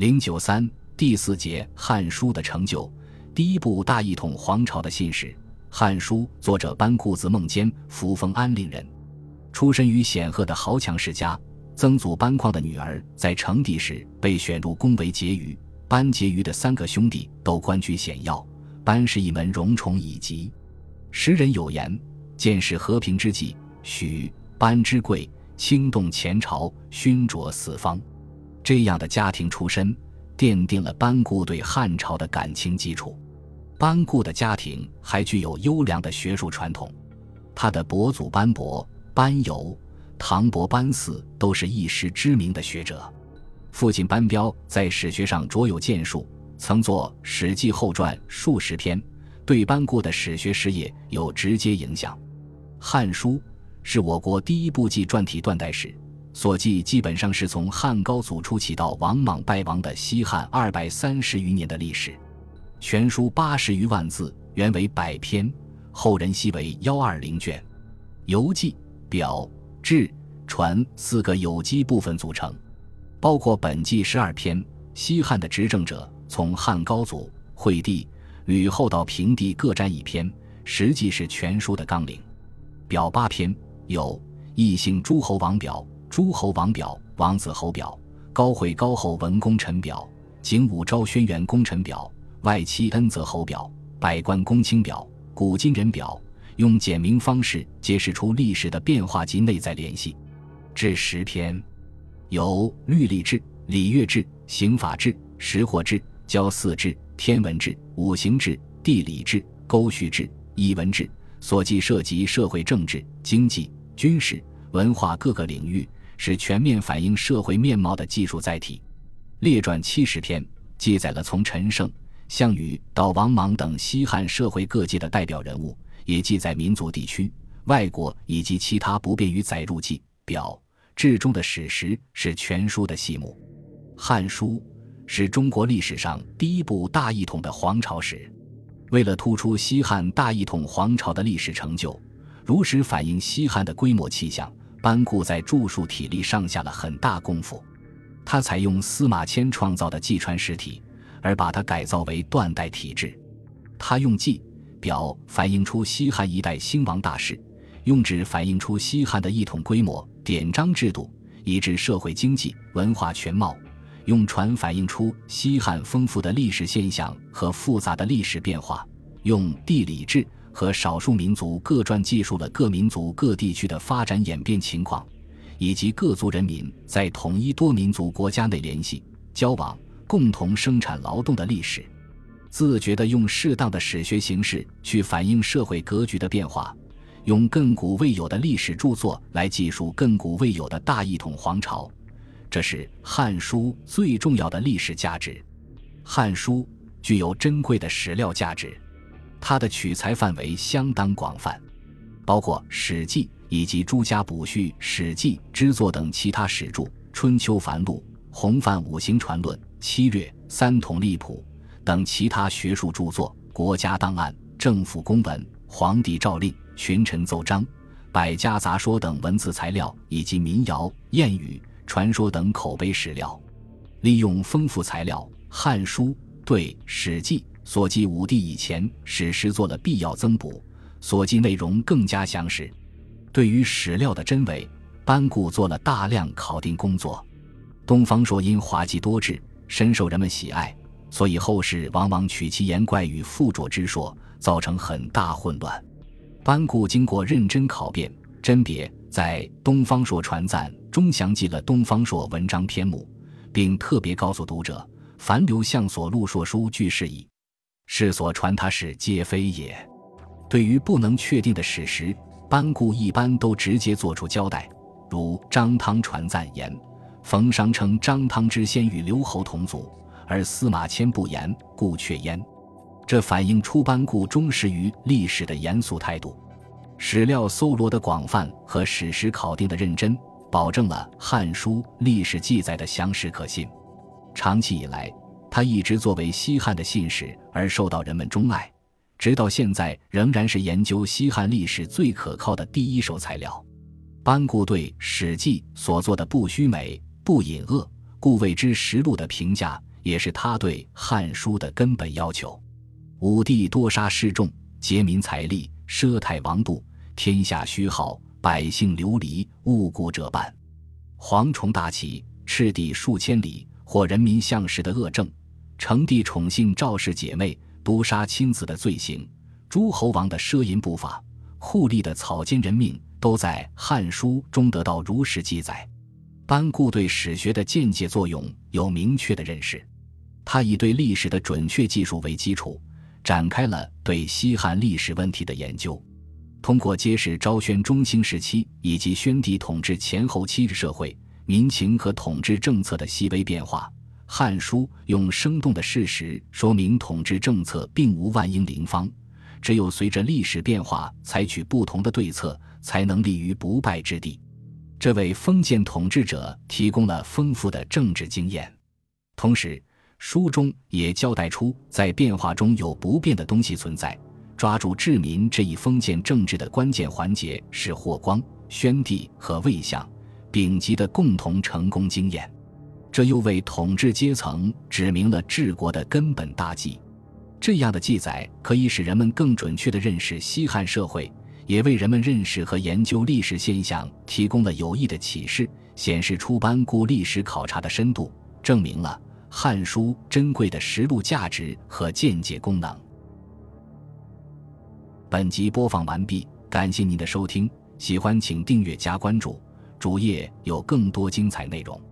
零九三第四节《汉书》的成就，第一部大一统皇朝的信史《汉书》，作者班固字孟坚，扶风安陵人，出身于显赫的豪强世家。曾祖班况的女儿在成帝时被选入宫为婕妤，班婕妤的三个兄弟都官居显要，班氏一门荣宠以极。时人有言：“见识和平之际，许班之贵，轻动前朝，熏灼四方。”这样的家庭出身，奠定了班固对汉朝的感情基础。班固的家庭还具有优良的学术传统，他的伯祖班伯、班友、唐伯、班嗣都是一时知名的学者。父亲班彪在史学上卓有建树，曾作《史记后传》数十篇，对班固的史学事业有直接影响。《汉书》是我国第一部纪传体断代史。所记基本上是从汉高祖初起到王莽败亡的西汉二百三十余年的历史，全书八十余万字，原为百篇，后人析为幺二零卷，游记、表、志、传四个有机部分组成，包括本纪十二篇。西汉的执政者从汉高祖、惠帝、吕后到平帝各占一篇，实际是全书的纲领。表八篇，有异姓诸侯王表。诸侯王表、王子侯表、高会高后文功臣表、景武昭轩辕功臣表、外戚恩泽侯表、百官公卿表、古今人表，用简明方式揭示出历史的变化及内在联系。至十篇，有律历志、礼乐制、刑法制、识货制、交祀制、天文制、五行制、地理制、沟序志、译文制，所记涉及社会、政治、经济、军事、文化各个领域。是全面反映社会面貌的技术载体。列传七十篇，记载了从陈胜、项羽到王莽等西汉社会各界的代表人物，也记载民族、地区、外国以及其他不便于载入记表志中的史实，是全书的细目。《汉书》是中国历史上第一部大一统的皇朝史。为了突出西汉大一统皇朝的历史成就，如实反映西汉的规模气象。班固在著述体力上下了很大功夫，他采用司马迁创造的纪传实体，而把它改造为断代体制。他用纪表反映出西汉一代兴亡大势，用志反映出西汉的一统规模、典章制度以至社会经济文化全貌，用传反映出西汉丰富的历史现象和复杂的历史变化，用地理志。和少数民族各传记述了各民族各地区的发展演变情况，以及各族人民在统一多民族国家内联系、交往、共同生产劳动的历史。自觉地用适当的史学形式去反映社会格局的变化，用亘古未有的历史著作来记述亘古未有的大一统皇朝，这是《汉书》最重要的历史价值。《汉书》具有珍贵的史料价值。它的取材范围相当广泛，包括《史记》以及诸家补序《史记》之作等其他史著，《春秋繁露》《洪范五行传论》《七略》《三统历谱》等其他学术著作，国家档案、政府公文、皇帝诏令、群臣奏章、百家杂说等文字材料，以及民谣、谚语、传说等口碑史料。利用丰富材料，《汉书》对《史记》。所记武帝以前史实做了必要增补，所记内容更加详实。对于史料的真伪，班固做了大量考定工作。东方朔因滑稽多智，深受人们喜爱，所以后世往往取其言怪与附着之说，造成很大混乱。班固经过认真考辨甄别，在《东方朔传赞》中详记了东方朔文章篇目，并特别告诉读者：凡刘向所录说书俱是矣。世所传他事皆非也。对于不能确定的史实，班固一般都直接作出交代，如张汤传赞言：“冯商称张汤之先与刘侯同祖，而司马迁不言，故却焉。”这反映出班固忠实于历史的严肃态度。史料搜罗的广泛和史实考定的认真，保证了《汉书》历史记载的详实可信。长期以来。他一直作为西汉的信使而受到人们钟爱，直到现在仍然是研究西汉历史最可靠的第一手材料。班固对《史记》所做的不虚美、不隐恶，故谓之实录的评价，也是他对《汉书》的根本要求。武帝多杀士众，劫民财力，奢泰王度，天下虚耗，百姓流离，误国者半。蝗虫大起，赤地数千里，或人民相食的恶政，成帝宠幸赵氏姐妹，毒杀亲子的罪行，诸侯王的奢淫不法，酷吏的草菅人命，都在《汉书》中得到如实记载。班固对史学的间接作用有明确的认识，他以对历史的准确技术为基础，展开了对西汉历史问题的研究。通过揭示昭宣中兴时期以及宣帝统治前后期的社会民情和统治政策的细微变化，《汉书》用生动的事实说明统治政策并无万应灵方，只有随着历史变化采取不同的对策，才能立于不败之地。这为封建统治者提供了丰富的政治经验，同时书中也交代出在变化中有不变的东西存在。抓住治民这一封建政治的关键环节是霍光、宣帝和魏相、丙级的共同成功经验，这又为统治阶层指明了治国的根本大计。这样的记载可以使人们更准确地认识西汉社会。也为人们认识和研究历史现象提供了有益的启示，显示出班固历史考察的深度，证明了《汉书》珍贵的实录价值和见解功能。本集播放完毕，感谢您的收听，喜欢请订阅加关注，主页有更多精彩内容。